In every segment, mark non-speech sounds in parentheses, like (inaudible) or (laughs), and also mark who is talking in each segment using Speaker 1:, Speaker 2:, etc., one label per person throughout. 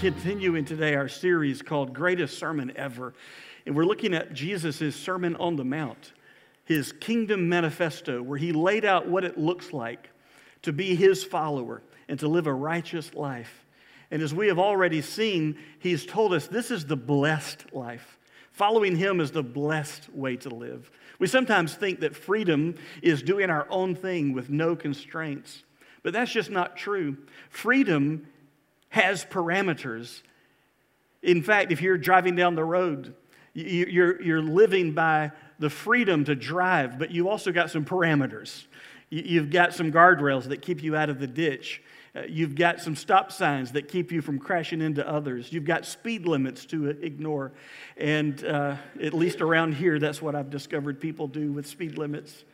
Speaker 1: continuing today our series called Greatest Sermon Ever. And we're looking at Jesus' Sermon on the Mount, his kingdom manifesto, where he laid out what it looks like to be his follower and to live a righteous life. And as we have already seen, he's told us this is the blessed life. Following him is the blessed way to live. We sometimes think that freedom is doing our own thing with no constraints, but that's just not true. Freedom has parameters. In fact, if you're driving down the road, you're, you're living by the freedom to drive, but you also got some parameters. You've got some guardrails that keep you out of the ditch. Uh, you've got some stop signs that keep you from crashing into others. You've got speed limits to ignore. And uh, at least around here, that's what I've discovered people do with speed limits.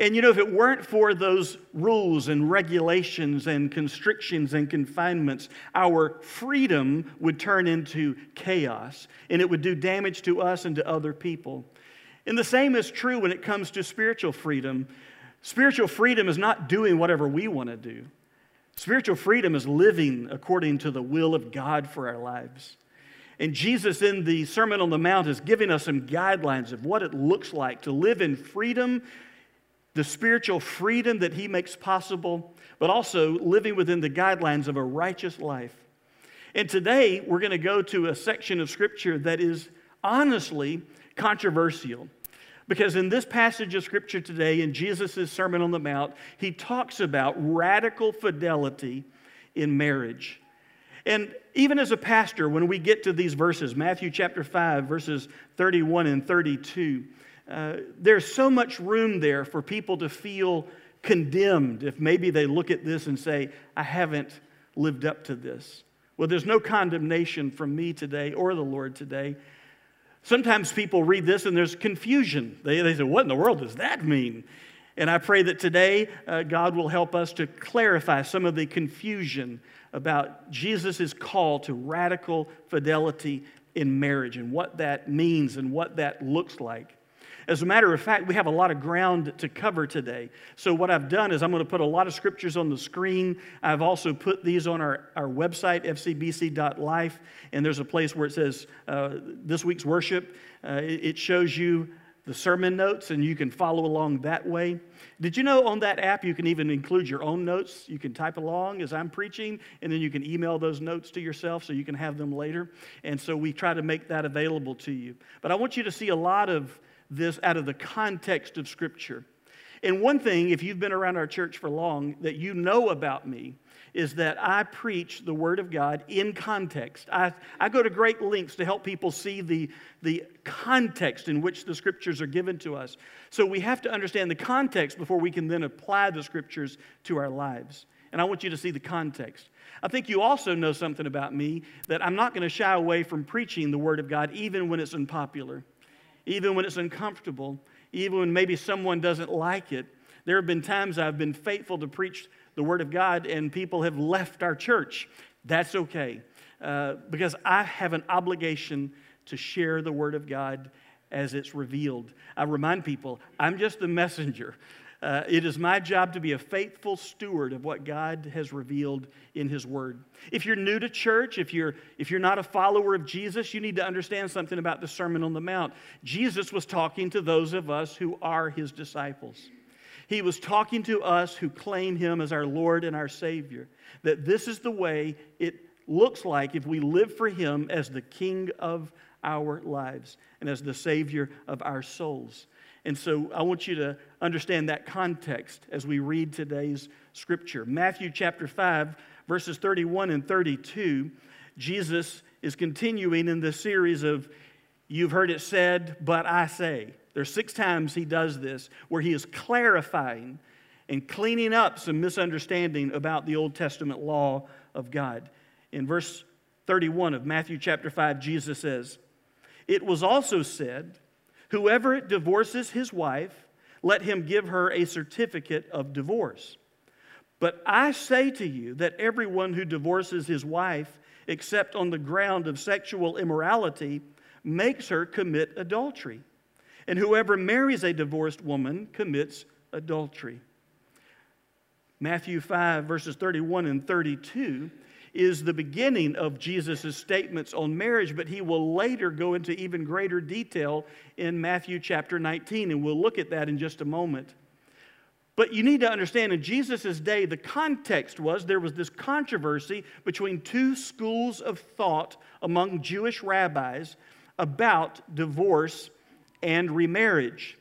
Speaker 1: And you know, if it weren't for those rules and regulations and constrictions and confinements, our freedom would turn into chaos and it would do damage to us and to other people. And the same is true when it comes to spiritual freedom. Spiritual freedom is not doing whatever we want to do. Spiritual freedom is living according to the will of God for our lives. And Jesus, in the Sermon on the Mount, is giving us some guidelines of what it looks like to live in freedom the spiritual freedom that He makes possible, but also living within the guidelines of a righteous life. And today, we're going to go to a section of Scripture that is honestly controversial. Because in this passage of Scripture today, in Jesus' Sermon on the Mount, he talks about radical fidelity in marriage. And even as a pastor, when we get to these verses, Matthew chapter 5, verses 31 and 32, uh, there's so much room there for people to feel condemned if maybe they look at this and say, I haven't lived up to this. Well, there's no condemnation from me today or the Lord today. Sometimes people read this and there's confusion. They, they say, What in the world does that mean? And I pray that today uh, God will help us to clarify some of the confusion about Jesus' call to radical fidelity in marriage and what that means and what that looks like. As a matter of fact, we have a lot of ground to cover today. So, what I've done is I'm going to put a lot of scriptures on the screen. I've also put these on our, our website, fcbc.life, and there's a place where it says uh, this week's worship. Uh, it, it shows you the sermon notes, and you can follow along that way. Did you know on that app you can even include your own notes? You can type along as I'm preaching, and then you can email those notes to yourself so you can have them later. And so we try to make that available to you. But I want you to see a lot of this out of the context of Scripture. And one thing, if you've been around our church for long, that you know about me is that I preach the Word of God in context. I, I go to great lengths to help people see the, the context in which the Scriptures are given to us. So we have to understand the context before we can then apply the Scriptures to our lives. And I want you to see the context. I think you also know something about me that I'm not going to shy away from preaching the Word of God even when it's unpopular even when it's uncomfortable, even when maybe someone doesn't like it. There have been times I've been faithful to preach the Word of God and people have left our church. That's okay uh, because I have an obligation to share the Word of God as it's revealed. I remind people, I'm just the messenger. Uh, it is my job to be a faithful steward of what God has revealed in His Word. If you're new to church, if you're, if you're not a follower of Jesus, you need to understand something about the Sermon on the Mount. Jesus was talking to those of us who are His disciples. He was talking to us who claim Him as our Lord and our Savior. That this is the way it looks like if we live for Him as the King of our lives and as the Savior of our souls. And so I want you to understand that context as we read today's scripture. Matthew chapter 5, verses 31 and 32, Jesus is continuing in the series of You've heard it said, but I say. There's six times he does this where he is clarifying and cleaning up some misunderstanding about the Old Testament law of God. In verse 31 of Matthew chapter 5, Jesus says, It was also said, Whoever divorces his wife, let him give her a certificate of divorce. But I say to you that everyone who divorces his wife, except on the ground of sexual immorality, makes her commit adultery. And whoever marries a divorced woman commits adultery. Matthew 5, verses 31 and 32 is the beginning of Jesus' statements on marriage, but he will later go into even greater detail in Matthew chapter 19, and we'll look at that in just a moment. But you need to understand in Jesus' day, the context was there was this controversy between two schools of thought among Jewish rabbis about divorce and remarriage.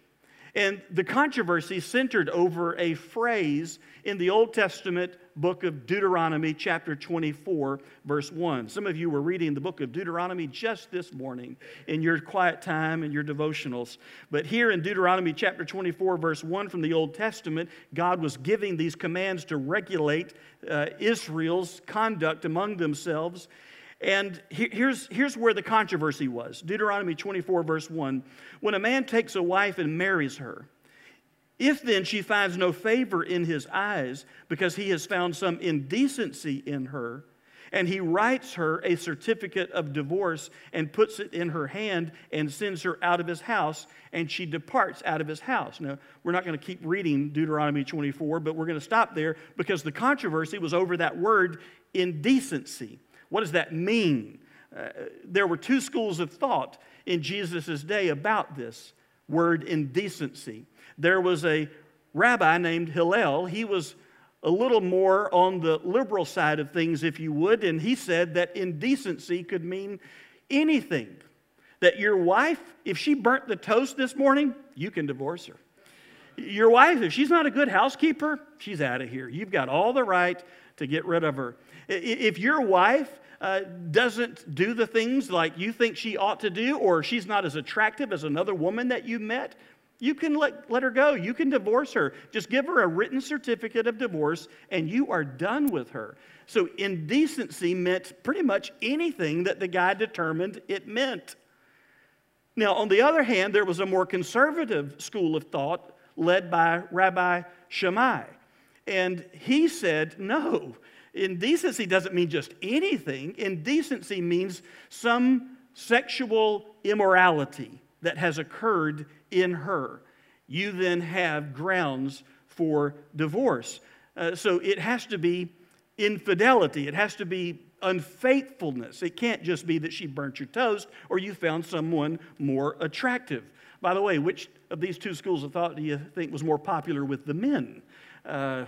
Speaker 1: And the controversy centered over a phrase in the Old Testament book of Deuteronomy, chapter 24, verse 1. Some of you were reading the book of Deuteronomy just this morning in your quiet time and your devotionals. But here in Deuteronomy, chapter 24, verse 1 from the Old Testament, God was giving these commands to regulate uh, Israel's conduct among themselves. And here's, here's where the controversy was Deuteronomy 24, verse 1. When a man takes a wife and marries her, if then she finds no favor in his eyes because he has found some indecency in her, and he writes her a certificate of divorce and puts it in her hand and sends her out of his house, and she departs out of his house. Now, we're not going to keep reading Deuteronomy 24, but we're going to stop there because the controversy was over that word indecency. What does that mean? Uh, there were two schools of thought in Jesus' day about this word indecency. There was a rabbi named Hillel. He was a little more on the liberal side of things, if you would, and he said that indecency could mean anything. That your wife, if she burnt the toast this morning, you can divorce her. Your wife, if she's not a good housekeeper, she's out of here. You've got all the right to get rid of her. If your wife uh, doesn't do the things like you think she ought to do, or she's not as attractive as another woman that you met, you can let, let her go. You can divorce her. Just give her a written certificate of divorce, and you are done with her. So, indecency meant pretty much anything that the guy determined it meant. Now, on the other hand, there was a more conservative school of thought led by Rabbi Shammai. And he said, no, Indecency doesn't mean just anything, indecency means some sexual immorality that has occurred in her. You then have grounds for divorce. Uh, so it has to be infidelity, it has to be unfaithfulness. It can't just be that she burnt your toast or you found someone more attractive. By the way, which of these two schools of thought do you think was more popular with the men? Uh,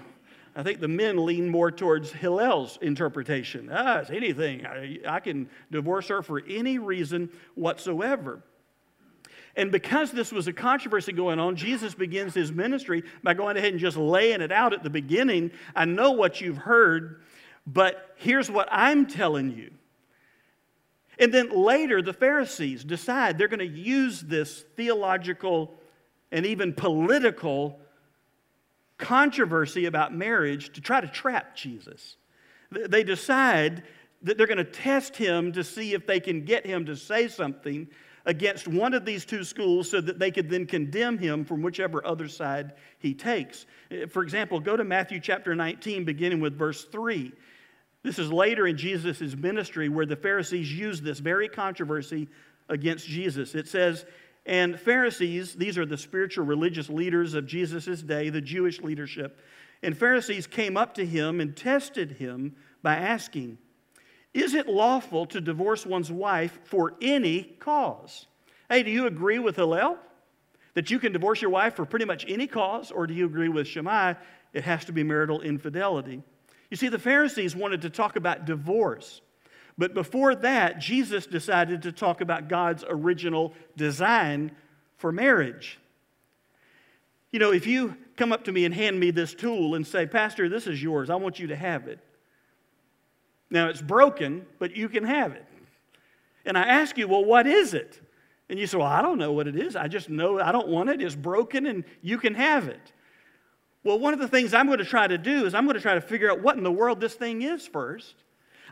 Speaker 1: I think the men lean more towards Hillel's interpretation. Ah, it's anything. I, I can divorce her for any reason whatsoever. And because this was a controversy going on, Jesus begins his ministry by going ahead and just laying it out at the beginning. I know what you've heard, but here's what I'm telling you. And then later, the Pharisees decide they're going to use this theological and even political controversy about marriage to try to trap Jesus. They decide that they're going to test him to see if they can get him to say something against one of these two schools so that they could then condemn him from whichever other side he takes. Uh, for example, go to Matthew chapter 19, beginning with verse 3. This is later in Jesus' ministry where the Pharisees use this very controversy against Jesus. It says, and Pharisees, these are the spiritual religious leaders of Jesus' day, the Jewish leadership. And Pharisees came up to him and tested him by asking, Is it lawful to divorce one's wife for any cause? Hey, do you agree with Hillel that you can divorce your wife for pretty much any cause? Or do you agree with Shammai it has to be marital infidelity? You see, the Pharisees wanted to talk about divorce. But before that, Jesus decided to talk about God's original design for marriage. You know, if you come up to me and hand me this tool and say, Pastor, this is yours, I want you to have it. Now, it's broken, but you can have it. And I ask you, well, what is it? And you say, well, I don't know what it is. I just know I don't want it. It's broken and you can have it. Well, one of the things I'm going to try to do is I'm going to try to figure out what in the world this thing is first.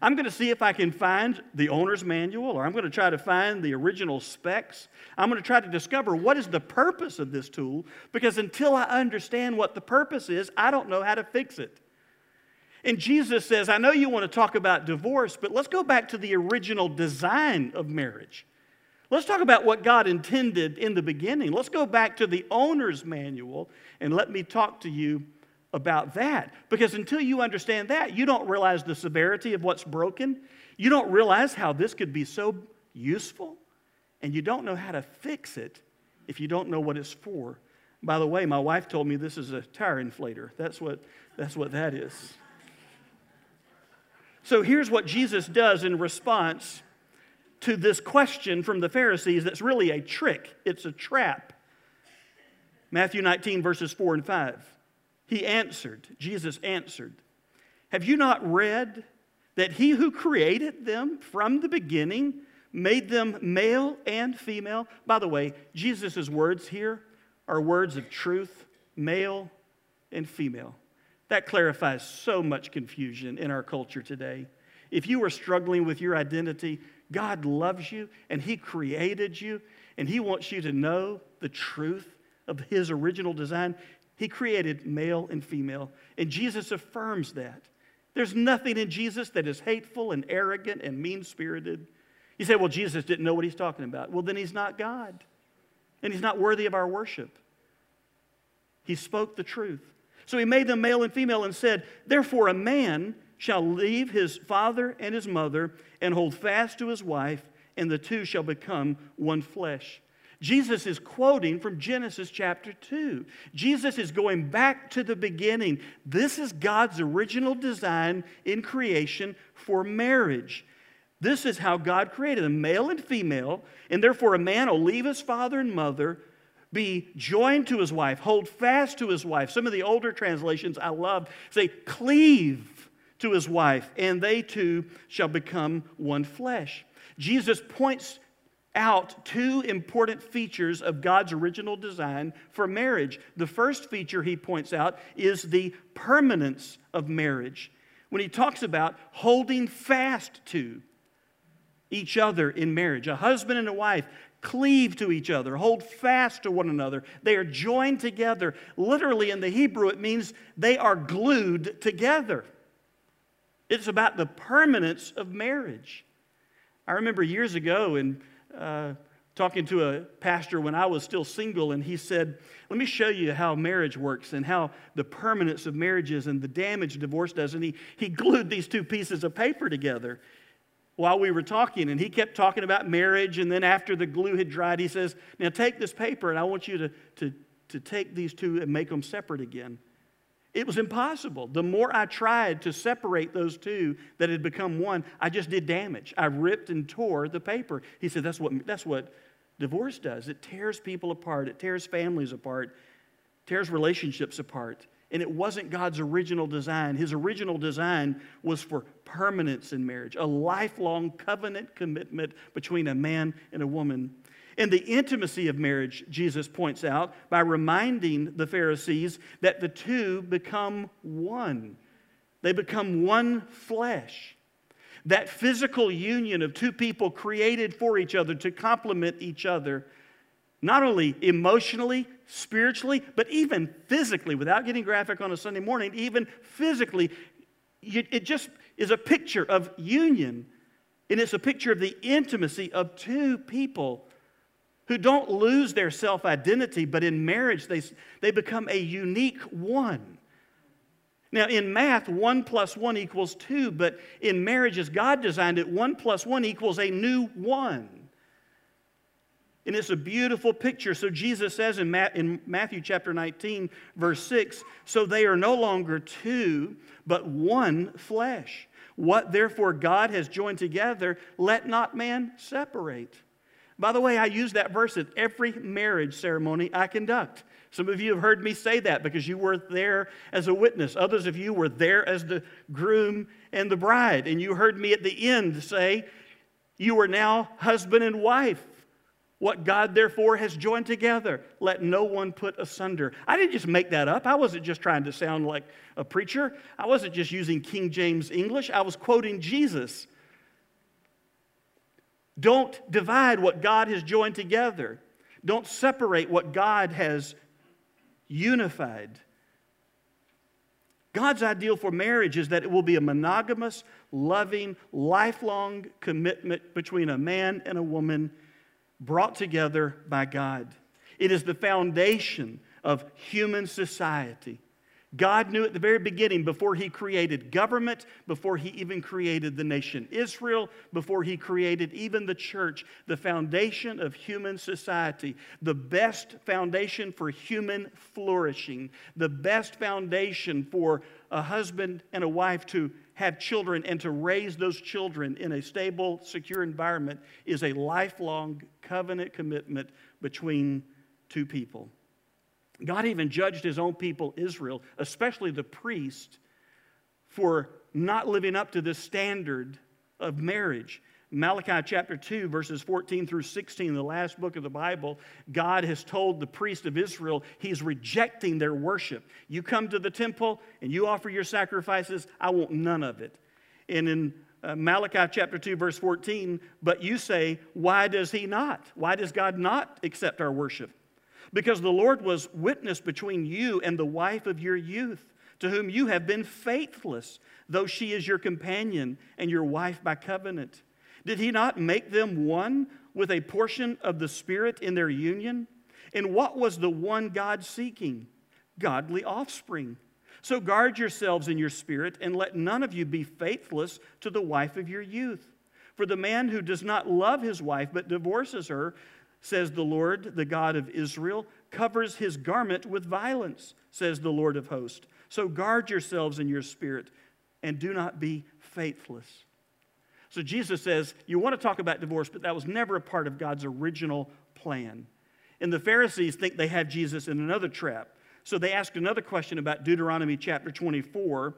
Speaker 1: I'm going to see if I can find the owner's manual or I'm going to try to find the original specs. I'm going to try to discover what is the purpose of this tool because until I understand what the purpose is, I don't know how to fix it. And Jesus says, I know you want to talk about divorce, but let's go back to the original design of marriage. Let's talk about what God intended in the beginning. Let's go back to the owner's manual and let me talk to you about that. Because until you understand that, you don't realize the severity of what's broken. You don't realize how this could be so useful. And you don't know how to fix it if you don't know what it's for. By the way, my wife told me this is a tire inflator. That's what, that's what that is. So here's what Jesus does in response to this question from the Pharisees that's really a trick, it's a trap. Matthew 19, verses 4 and 5. He answered, Jesus answered, Have you not read that he who created them from the beginning made them male and female? By the way, Jesus' words here are words of truth, male and female. That clarifies so much confusion in our culture today. If you are struggling with your identity, God loves you and He created you and He wants you to know the truth of His original design. He created male and female, and Jesus affirms that. There's nothing in Jesus that is hateful and arrogant and mean spirited. You say, well, Jesus didn't know what he's talking about. Well, then he's not God, and he's not worthy of our worship. He spoke the truth. So he made them male and female and said, Therefore, a man shall leave his father and his mother and hold fast to his wife, and the two shall become one flesh. Jesus is quoting from Genesis chapter 2. Jesus is going back to the beginning. This is God's original design in creation for marriage. This is how God created them, male and female, and therefore a man will leave his father and mother, be joined to his wife, hold fast to his wife. Some of the older translations I love say cleave to his wife, and they two shall become one flesh. Jesus points out two important features of God's original design for marriage. The first feature he points out is the permanence of marriage. When he talks about holding fast to each other in marriage, a husband and a wife cleave to each other, hold fast to one another. They are joined together. Literally, in the Hebrew, it means they are glued together. It's about the permanence of marriage. I remember years ago in uh, talking to a pastor when I was still single, and he said, Let me show you how marriage works and how the permanence of marriage is and the damage divorce does. And he, he glued these two pieces of paper together while we were talking, and he kept talking about marriage. And then after the glue had dried, he says, Now take this paper, and I want you to, to, to take these two and make them separate again. It was impossible. The more I tried to separate those two that had become one, I just did damage. I ripped and tore the paper. He said, That's what, that's what divorce does. It tears people apart, it tears families apart, tears relationships apart. And it wasn't God's original design. His original design was for permanence in marriage, a lifelong covenant commitment between a man and a woman. And the intimacy of marriage, Jesus points out by reminding the Pharisees that the two become one. They become one flesh. That physical union of two people created for each other to complement each other, not only emotionally, spiritually, but even physically, without getting graphic on a Sunday morning, even physically, it just is a picture of union. And it's a picture of the intimacy of two people who don't lose their self identity, but in marriage they, they become a unique one. Now, in math, one plus one equals two, but in marriage, as God designed it, one plus one equals a new one. And it's a beautiful picture. So Jesus says in, Matthew chapter 19, verse 6 So they are no longer two, but one flesh. What therefore God has joined together, let not man separate. By the way, I use that verse at every marriage ceremony I conduct. Some of you have heard me say that because you were there as a witness. Others of you were there as the groom and the bride. And you heard me at the end say, You are now husband and wife. What God therefore has joined together, let no one put asunder. I didn't just make that up. I wasn't just trying to sound like a preacher. I wasn't just using King James English. I was quoting Jesus. Don't divide what God has joined together. Don't separate what God has unified. God's ideal for marriage is that it will be a monogamous, loving, lifelong commitment between a man and a woman brought together by God. It is the foundation of human society. God knew at the very beginning, before He created government, before He even created the nation Israel, before He created even the church, the foundation of human society, the best foundation for human flourishing, the best foundation for a husband and a wife to have children and to raise those children in a stable, secure environment is a lifelong covenant commitment between two people. God even judged his own people, Israel, especially the priest, for not living up to the standard of marriage. Malachi chapter 2, verses 14 through 16, the last book of the Bible, God has told the priest of Israel he's rejecting their worship. You come to the temple and you offer your sacrifices, I want none of it. And in uh, Malachi chapter 2, verse 14, but you say, Why does he not? Why does God not accept our worship? Because the Lord was witness between you and the wife of your youth, to whom you have been faithless, though she is your companion and your wife by covenant. Did he not make them one with a portion of the Spirit in their union? And what was the one God seeking? Godly offspring. So guard yourselves in your spirit, and let none of you be faithless to the wife of your youth. For the man who does not love his wife but divorces her says the Lord, the God of Israel, covers his garment with violence, says the Lord of hosts. So guard yourselves in your spirit and do not be faithless. So Jesus says, You want to talk about divorce, but that was never a part of God's original plan. And the Pharisees think they have Jesus in another trap. So they ask another question about Deuteronomy chapter 24.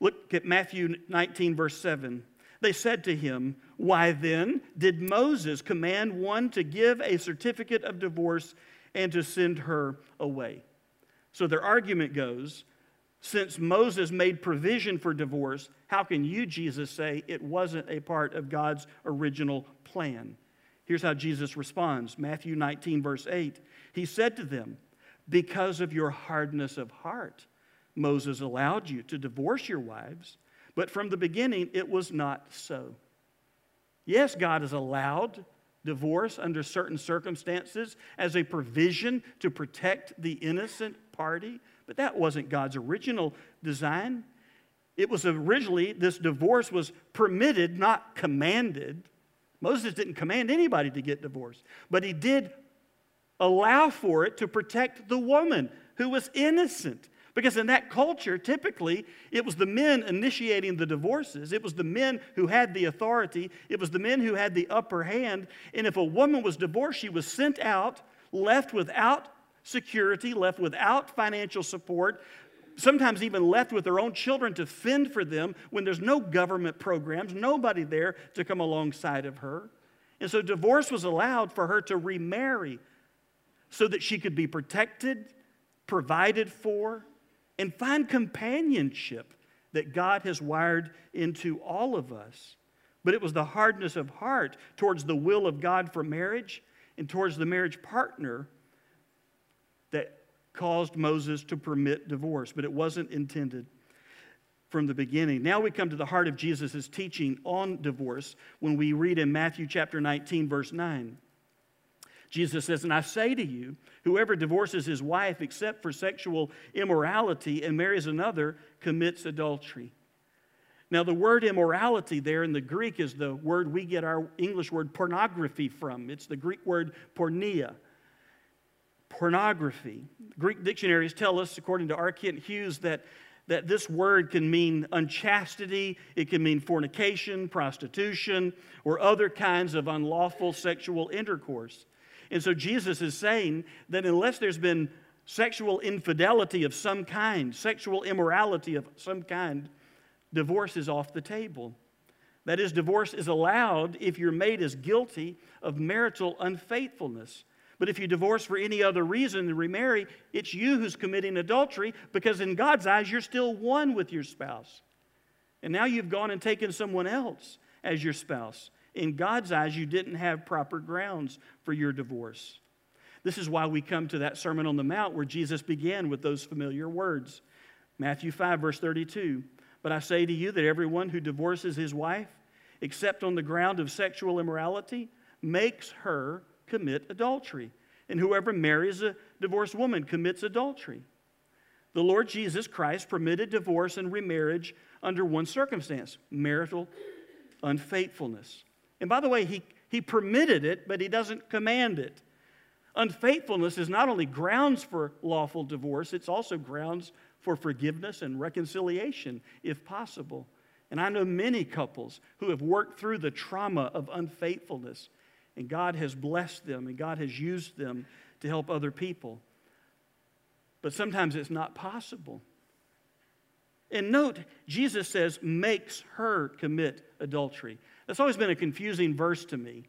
Speaker 1: Look at Matthew 19, verse 7. They said to him, Why then did Moses command one to give a certificate of divorce and to send her away? So their argument goes since Moses made provision for divorce, how can you, Jesus, say it wasn't a part of God's original plan? Here's how Jesus responds Matthew 19, verse 8. He said to them, Because of your hardness of heart, Moses allowed you to divorce your wives but from the beginning, it was not so. Yes, God has allowed divorce under certain circumstances as a provision to protect the innocent party, but that wasn't God's original design. It was originally, this divorce was permitted, not commanded. Moses didn't command anybody to get divorced, but he did allow for it to protect the woman who was innocent. Because in that culture, typically, it was the men initiating the divorces. It was the men who had the authority. It was the men who had the upper hand. And if a woman was divorced, she was sent out, left without security, left without financial support, sometimes even left with their own children to fend for them when there's no government programs, nobody there to come alongside of her. And so divorce was allowed for her to remarry so that she could be protected, provided for, and find companionship that God has wired into all of us. But it was the hardness of heart towards the will of God for marriage and towards the marriage partner that caused Moses to permit divorce, but it wasn't intended from the beginning. Now we come to the heart of Jesus' teaching on divorce when we read in Matthew chapter 19, verse 9. Jesus says, And I say to you, whoever divorces his wife except for sexual immorality and marries another commits adultery. Now, the word immorality there in the Greek is the word we get our English word pornography from. It's the Greek word porneia. Pornography. Greek dictionaries tell us, according to R. Kent Hughes, that, that this word can mean unchastity, it can mean fornication, prostitution, or other kinds of unlawful sexual intercourse. And so Jesus is saying that unless there's been sexual infidelity of some kind, sexual immorality of some kind, divorce is off the table. That is, divorce is allowed if you're made as guilty of marital unfaithfulness. But if you divorce for any other reason than remarry, it's you who's committing adultery because in God's eyes, you're still one with your spouse. And now you've gone and taken someone else as your spouse in God's eyes, you didn't have proper grounds for your divorce. This is why we come to that Sermon on the Mount where Jesus began with those familiar words. Matthew 5, verse 32. But I say to you that everyone who divorces his wife, except on the ground of sexual immorality, makes her commit adultery. And whoever marries a divorced woman commits adultery. the Lord Jesus Christ permitted divorce and remarriage under one circumstance marital unfaithfulness. And by the way, he, he permitted it, but he doesn't command it. Unfaithfulness is not only grounds for lawful divorce, it's also grounds for forgiveness and reconciliation, if possible. And I know many couples who have worked through the trauma of unfaithfulness, and God has blessed them and God has used them to help other people. But sometimes it's not possible. And note, Jesus says, makes her commit adultery. That's always been a confusing verse to me.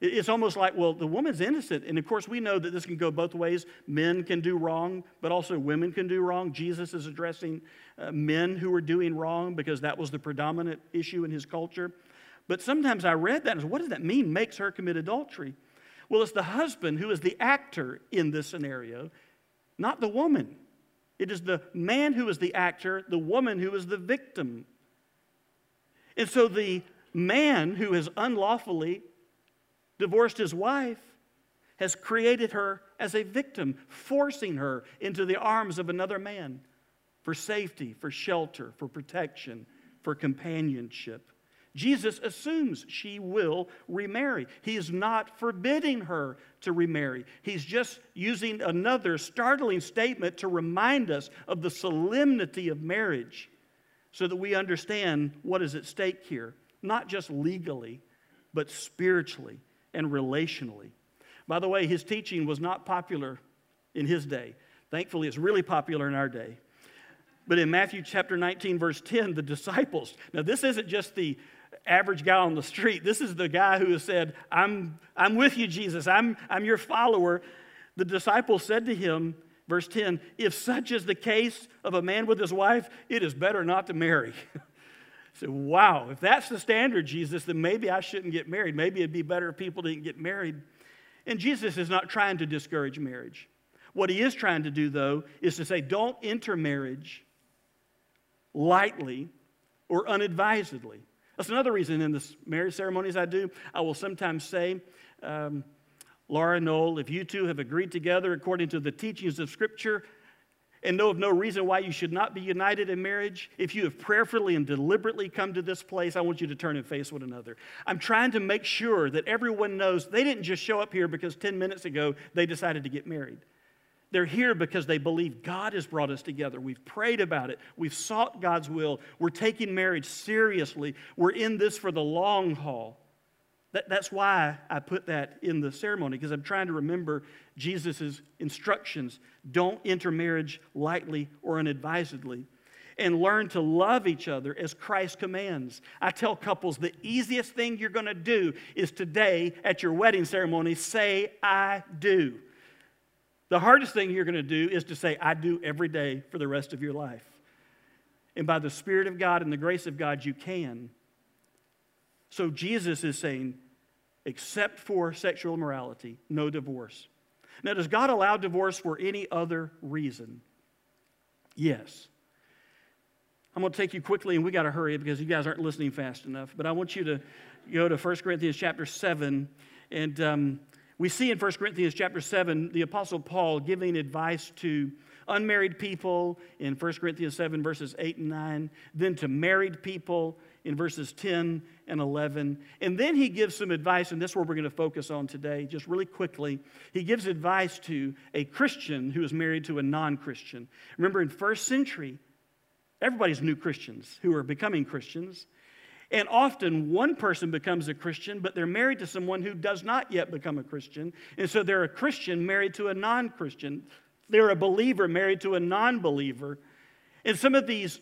Speaker 1: It's almost like, well, the woman's innocent. And of course, we know that this can go both ways. Men can do wrong, but also women can do wrong. Jesus is addressing uh, men who are doing wrong because that was the predominant issue in his culture. But sometimes I read that and said, what does that mean, makes her commit adultery? Well, it's the husband who is the actor in this scenario, not the woman. It is the man who is the actor, the woman who is the victim. And so the man who has unlawfully divorced his wife has created her as a victim, forcing her into the arms of another man for safety, for shelter, for protection, for companionship. Jesus assumes she will remarry. He is not forbidding her to remarry. He's just using another startling statement to remind us of the solemnity of marriage so that we understand what is at stake here, not just legally, but spiritually and relationally. By the way, his teaching was not popular in his day. Thankfully, it's really popular in our day. But in Matthew chapter 19, verse 10, the disciples, now this isn't just the average guy on the street. This is the guy who has said, I'm, I'm with you, Jesus. I'm, I'm your follower. The disciples said to him, verse 10, if such is the case of a man with his wife, it is better not to marry. (laughs) So, wow, if that's the standard, Jesus, then maybe I shouldn't get married. Maybe it'd be better if people didn't get married. And Jesus is not trying to discourage marriage. What he is trying to do, though, is to say, don't enter marriage lightly or unadvisedly. That's another reason in the marriage ceremonies I do, I will sometimes say, um, Laura, Noel, if you two have agreed together according to the teachings of Scripture, and know of no reason why you should not be united in marriage, if you have prayerfully and deliberately come to this place, I want you to turn and face one another. I'm trying to make sure that everyone knows they didn't just show up here because 10 minutes ago they decided to get married. They're here because they believe God has brought us together. We've prayed about it. We've sought God's will. We're taking marriage seriously. We're in this for the long haul. That, that's why I put that in the ceremony, because I'm trying to remember Jesus' instructions. Don't enter marriage lightly or unadvisedly. And learn to love each other as Christ commands. I tell couples the easiest thing you're going to do is today at your wedding ceremony say, I do. The hardest thing you're going to do is to say, I do every day for the rest of your life. And by the Spirit of God and the grace of God, you can. So Jesus is saying, except for sexual immorality, no divorce. Now, does God allow divorce for any other reason? Yes. I'm going to take you quickly, and we got to hurry because you guys aren't listening fast enough. But I want you to go to 1 Corinthians chapter 7. And um, we see in 1 Corinthians chapter 7 the Apostle Paul giving advice to unmarried people in 1 Corinthians 7, verses 8 and 9, then to married people in verses 10 and 11. And then he gives some advice, and this is where we're going to focus on today, just really quickly. He gives advice to a Christian who is married to a non Christian. Remember, in first century, everybody's new Christians who are becoming Christians. And often one person becomes a Christian, but they're married to someone who does not yet become a Christian. And so they're a Christian married to a non Christian. They're a believer married to a non believer. And some of these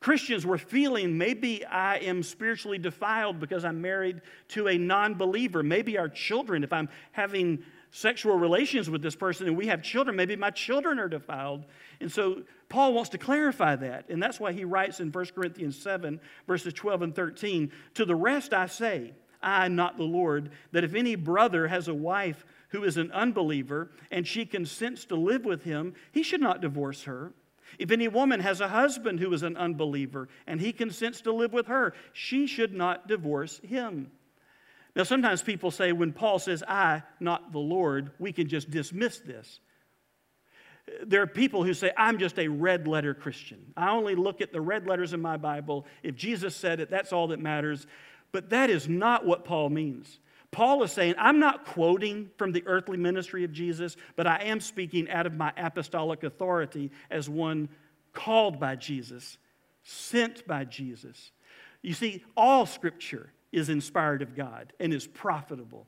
Speaker 1: Christians were feeling maybe I am spiritually defiled because I'm married to a non believer. Maybe our children, if I'm having sexual relations with this person and we have children, maybe my children are defiled. And so Paul wants to clarify that. And that's why he writes in 1 Corinthians 7, verses 12 and 13 To the rest I say, I, not the Lord, that if any brother has a wife who is an unbeliever and she consents to live with him, he should not divorce her. If any woman has a husband who is an unbeliever and he consents to live with her, she should not divorce him. Now, sometimes people say when Paul says, I, not the Lord, we can just dismiss this. There are people who say, I'm just a red letter Christian. I only look at the red letters in my Bible. If Jesus said it, that's all that matters. But that is not what Paul means. Paul is saying, I'm not quoting from the earthly ministry of Jesus, but I am speaking out of my apostolic authority as one called by Jesus, sent by Jesus. You see, all scripture is inspired of God and is profitable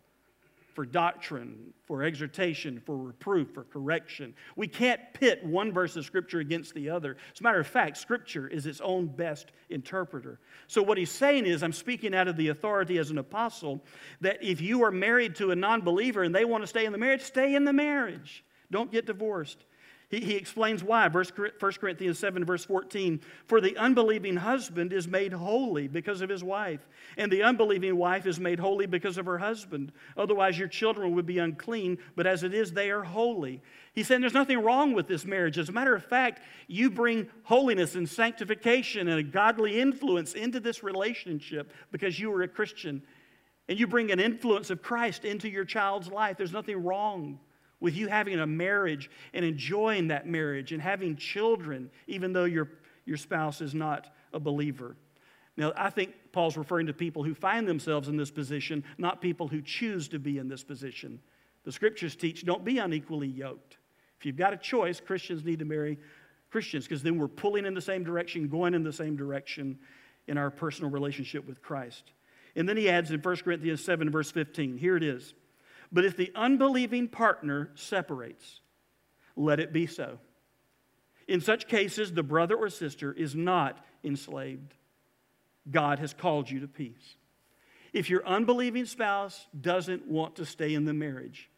Speaker 1: for doctrine, for exhortation, for reproof, for correction. We can't pit one verse of Scripture against the other. As a matter of fact, Scripture is its own best interpreter. So, what he's saying is, I'm speaking out of the authority as an apostle that if you are married to a non believer and they want to stay in the marriage, stay in the marriage. Don't get divorced. He, he explains why. Verse, 1 Corinthians 7, verse 14 For the unbelieving husband is made holy because of his wife, and the unbelieving wife is made holy because of her husband. Otherwise, your children would be unclean, but as it is, they are holy. He said there's nothing wrong with this marriage. As a matter of fact, you bring holiness and sanctification and a godly influence into this relationship because you are a Christian. And you bring an influence of Christ into your child's life. There's nothing wrong with you having a marriage and enjoying that marriage and having children, even though your, your spouse is not a believer. Now, I think Paul's referring to people who find themselves in this position, not people who choose to be in this position. The scriptures teach don't be unequally yoked. If you've got a choice, Christians need to marry Christians because then we're pulling in the same direction, going in the same direction in our personal relationship with Christ. And then he adds in 1 Corinthians 7, verse 15, here it is. But if the unbelieving partner separates, let it be so. In such cases, the brother or sister is not enslaved. God has called you to peace. If your unbelieving spouse doesn't want to stay in the marriage,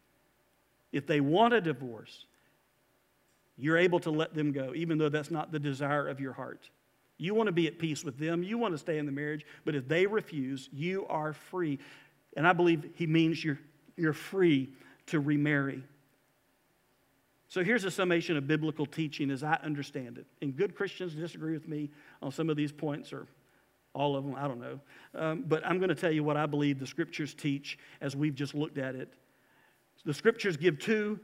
Speaker 1: if they want a divorce, you're able to let them go, even though that's not the desire of your heart. You want to be at peace with them, you want to stay in the marriage, but if they refuse, you are free. And I believe he means you're you're free to remarry. So here's a summation of biblical teaching as I understand it. And good Christians disagree with me on some of these points or all of them, I don't know. Um, but I'm going to tell you what I believe the scriptures teach as we've just looked at it. The scriptures give two,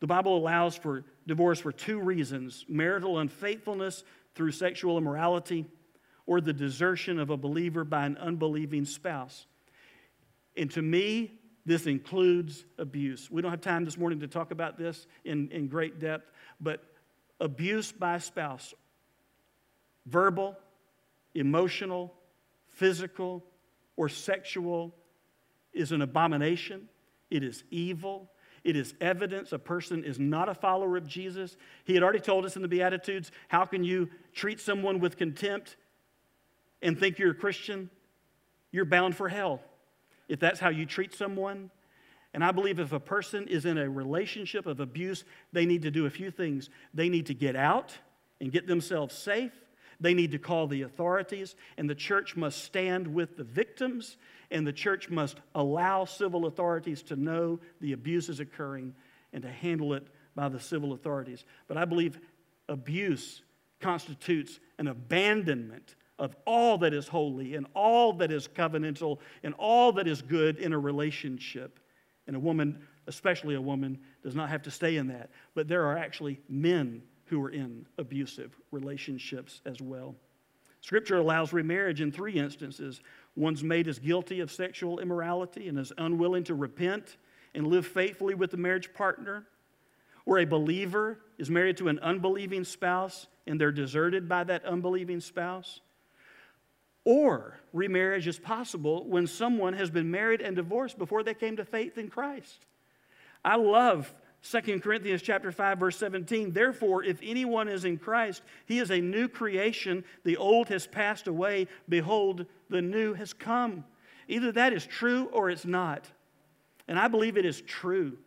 Speaker 1: the Bible allows for divorce for two reasons marital unfaithfulness through sexual immorality, or the desertion of a believer by an unbelieving spouse. And to me, this includes abuse. We don't have time this morning to talk about this in, in great depth, but abuse by spouse, verbal, emotional, physical, or sexual, is an abomination. It is evil. It is evidence a person is not a follower of Jesus. He had already told us in the Beatitudes how can you treat someone with contempt and think you're a Christian? You're bound for hell if that's how you treat someone. And I believe if a person is in a relationship of abuse, they need to do a few things. They need to get out and get themselves safe. They need to call the authorities, and the church must stand with the victims, and the church must allow civil authorities to know the abuse is occurring and to handle it by the civil authorities. But I believe abuse constitutes an abandonment of all that is holy and all that is covenantal and all that is good in a relationship. And a woman, especially a woman, does not have to stay in that. But there are actually men who are in abusive relationships as well. Scripture allows remarriage in three instances. One's made as guilty of sexual immorality and is unwilling to repent and live faithfully with the marriage partner. Or a believer is married to an unbelieving spouse and they're deserted by that unbelieving spouse. Or remarriage is possible when someone has been married and divorced before they came to faith in Christ. I love 2 Corinthians chapter 5 verse 17. Therefore, if anyone is in Christ, he is a new creation. The old has passed away, behold, the new has come. Either that is true or it's not. And I believe it is true.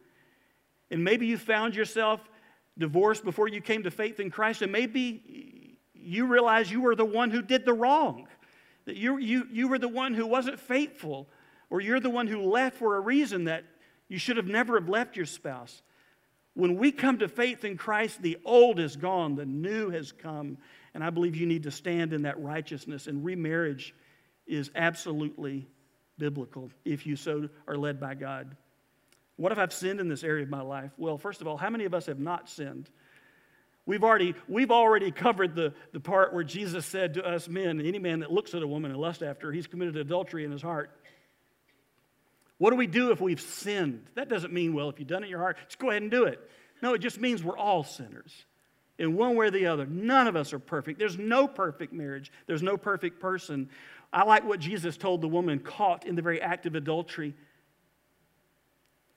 Speaker 1: And maybe you found yourself divorced before you came to faith in Christ, and maybe you realize you were the one who did the wrong. That you, you, you were the one who wasn't faithful, or you're the one who left for a reason that you should have never have left your spouse. When we come to faith in Christ, the old is gone, the new has come. And I believe you need to stand in that righteousness. And remarriage is absolutely biblical if you so are led by God. What if I've sinned in this area of my life? Well, first of all, how many of us have not sinned? We've already, we've already covered the, the part where Jesus said to us men, any man that looks at a woman and lusts after her, he's committed adultery in his heart. What do we do if we've sinned? That doesn't mean, well, if you've done it in your heart, just go ahead and do it. No, it just means we're all sinners in one way or the other. None of us are perfect. There's no perfect marriage, there's no perfect person. I like what Jesus told the woman caught in the very act of adultery.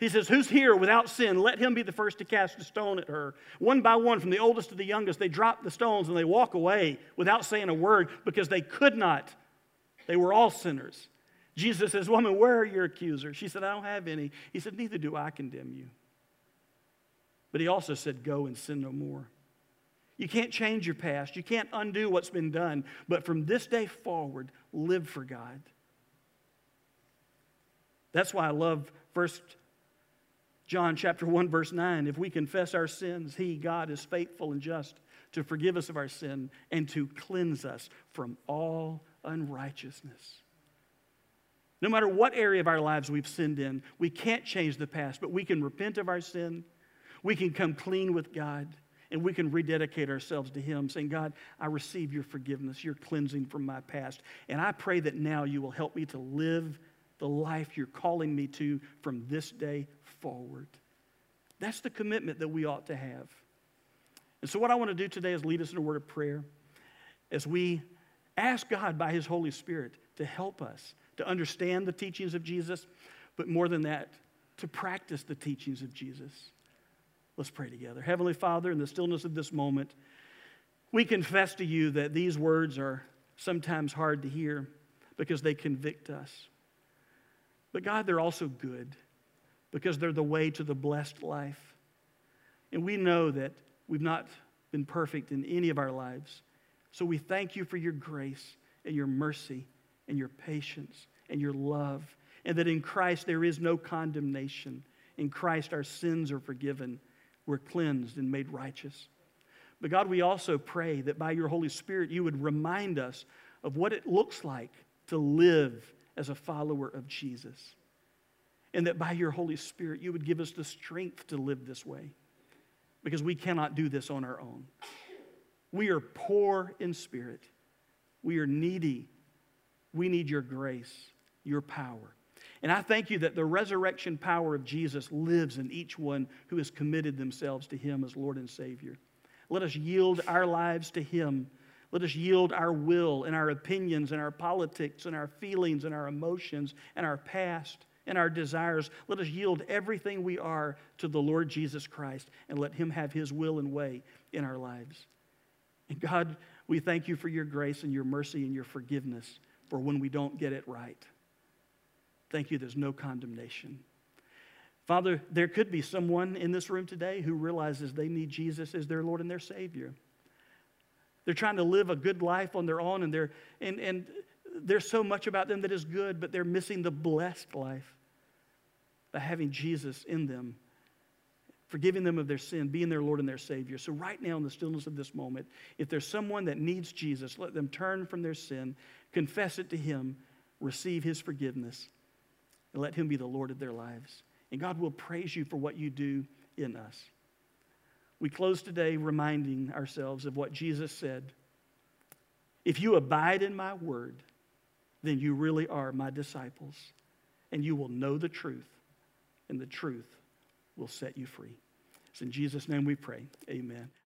Speaker 1: He says, Who's here without sin? Let him be the first to cast a stone at her. One by one, from the oldest to the youngest, they drop the stones and they walk away without saying a word because they could not. They were all sinners. Jesus says, Woman, where are your accusers? She said, I don't have any. He said, Neither do I condemn you. But he also said, Go and sin no more. You can't change your past. You can't undo what's been done. But from this day forward, live for God. That's why I love First John chapter 1 verse 9. If we confess our sins, he God is faithful and just to forgive us of our sin and to cleanse us from all unrighteousness. No matter what area of our lives we've sinned in, we can't change the past, but we can repent of our sin. We can come clean with God and we can rededicate ourselves to Him, saying, God, I receive your forgiveness, your cleansing from my past. And I pray that now you will help me to live the life you're calling me to from this day forward. That's the commitment that we ought to have. And so, what I want to do today is lead us in a word of prayer as we ask God by His Holy Spirit to help us to understand the teachings of Jesus, but more than that, to practice the teachings of Jesus. Let's pray together. Heavenly Father, in the stillness of this moment, we confess to you that these words are sometimes hard to hear because they convict us. But God, they're also good because they're the way to the blessed life. And we know that we've not been perfect in any of our lives. So we thank you for your grace and your mercy and your patience and your love, and that in Christ there is no condemnation. In Christ our sins are forgiven we're cleansed and made righteous. But God, we also pray that by your Holy Spirit, you would remind us of what it looks like to live as a follower of Jesus. And that by your Holy Spirit, you would give us the strength to live this way. Because we cannot do this on our own. We are poor in spirit, we are needy. We need your grace, your power. And I thank you that the resurrection power of Jesus lives in each one who has committed themselves to Him as Lord and Savior. Let us yield our lives to Him. Let us yield our will and our opinions and our politics and our feelings and our emotions and our past and our desires. Let us yield everything we are to the Lord Jesus Christ and let Him have His will and way in our lives. And God, we thank you for your grace and your mercy and your forgiveness for when we don't get it right. Thank you, there's no condemnation. Father, there could be someone in this room today who realizes they need Jesus as their Lord and their Savior. They're trying to live a good life on their own, and, they're, and, and there's so much about them that is good, but they're missing the blessed life by having Jesus in them, forgiving them of their sin, being their Lord and their Savior. So, right now, in the stillness of this moment, if there's someone that needs Jesus, let them turn from their sin, confess it to Him, receive His forgiveness and let Him be the Lord of their lives. And God will praise you for what you do in us. We close today reminding ourselves of what Jesus said If you abide in my word, then you really are my disciples, and you will know the truth, and the truth will set you free. It's in Jesus' name we pray. Amen.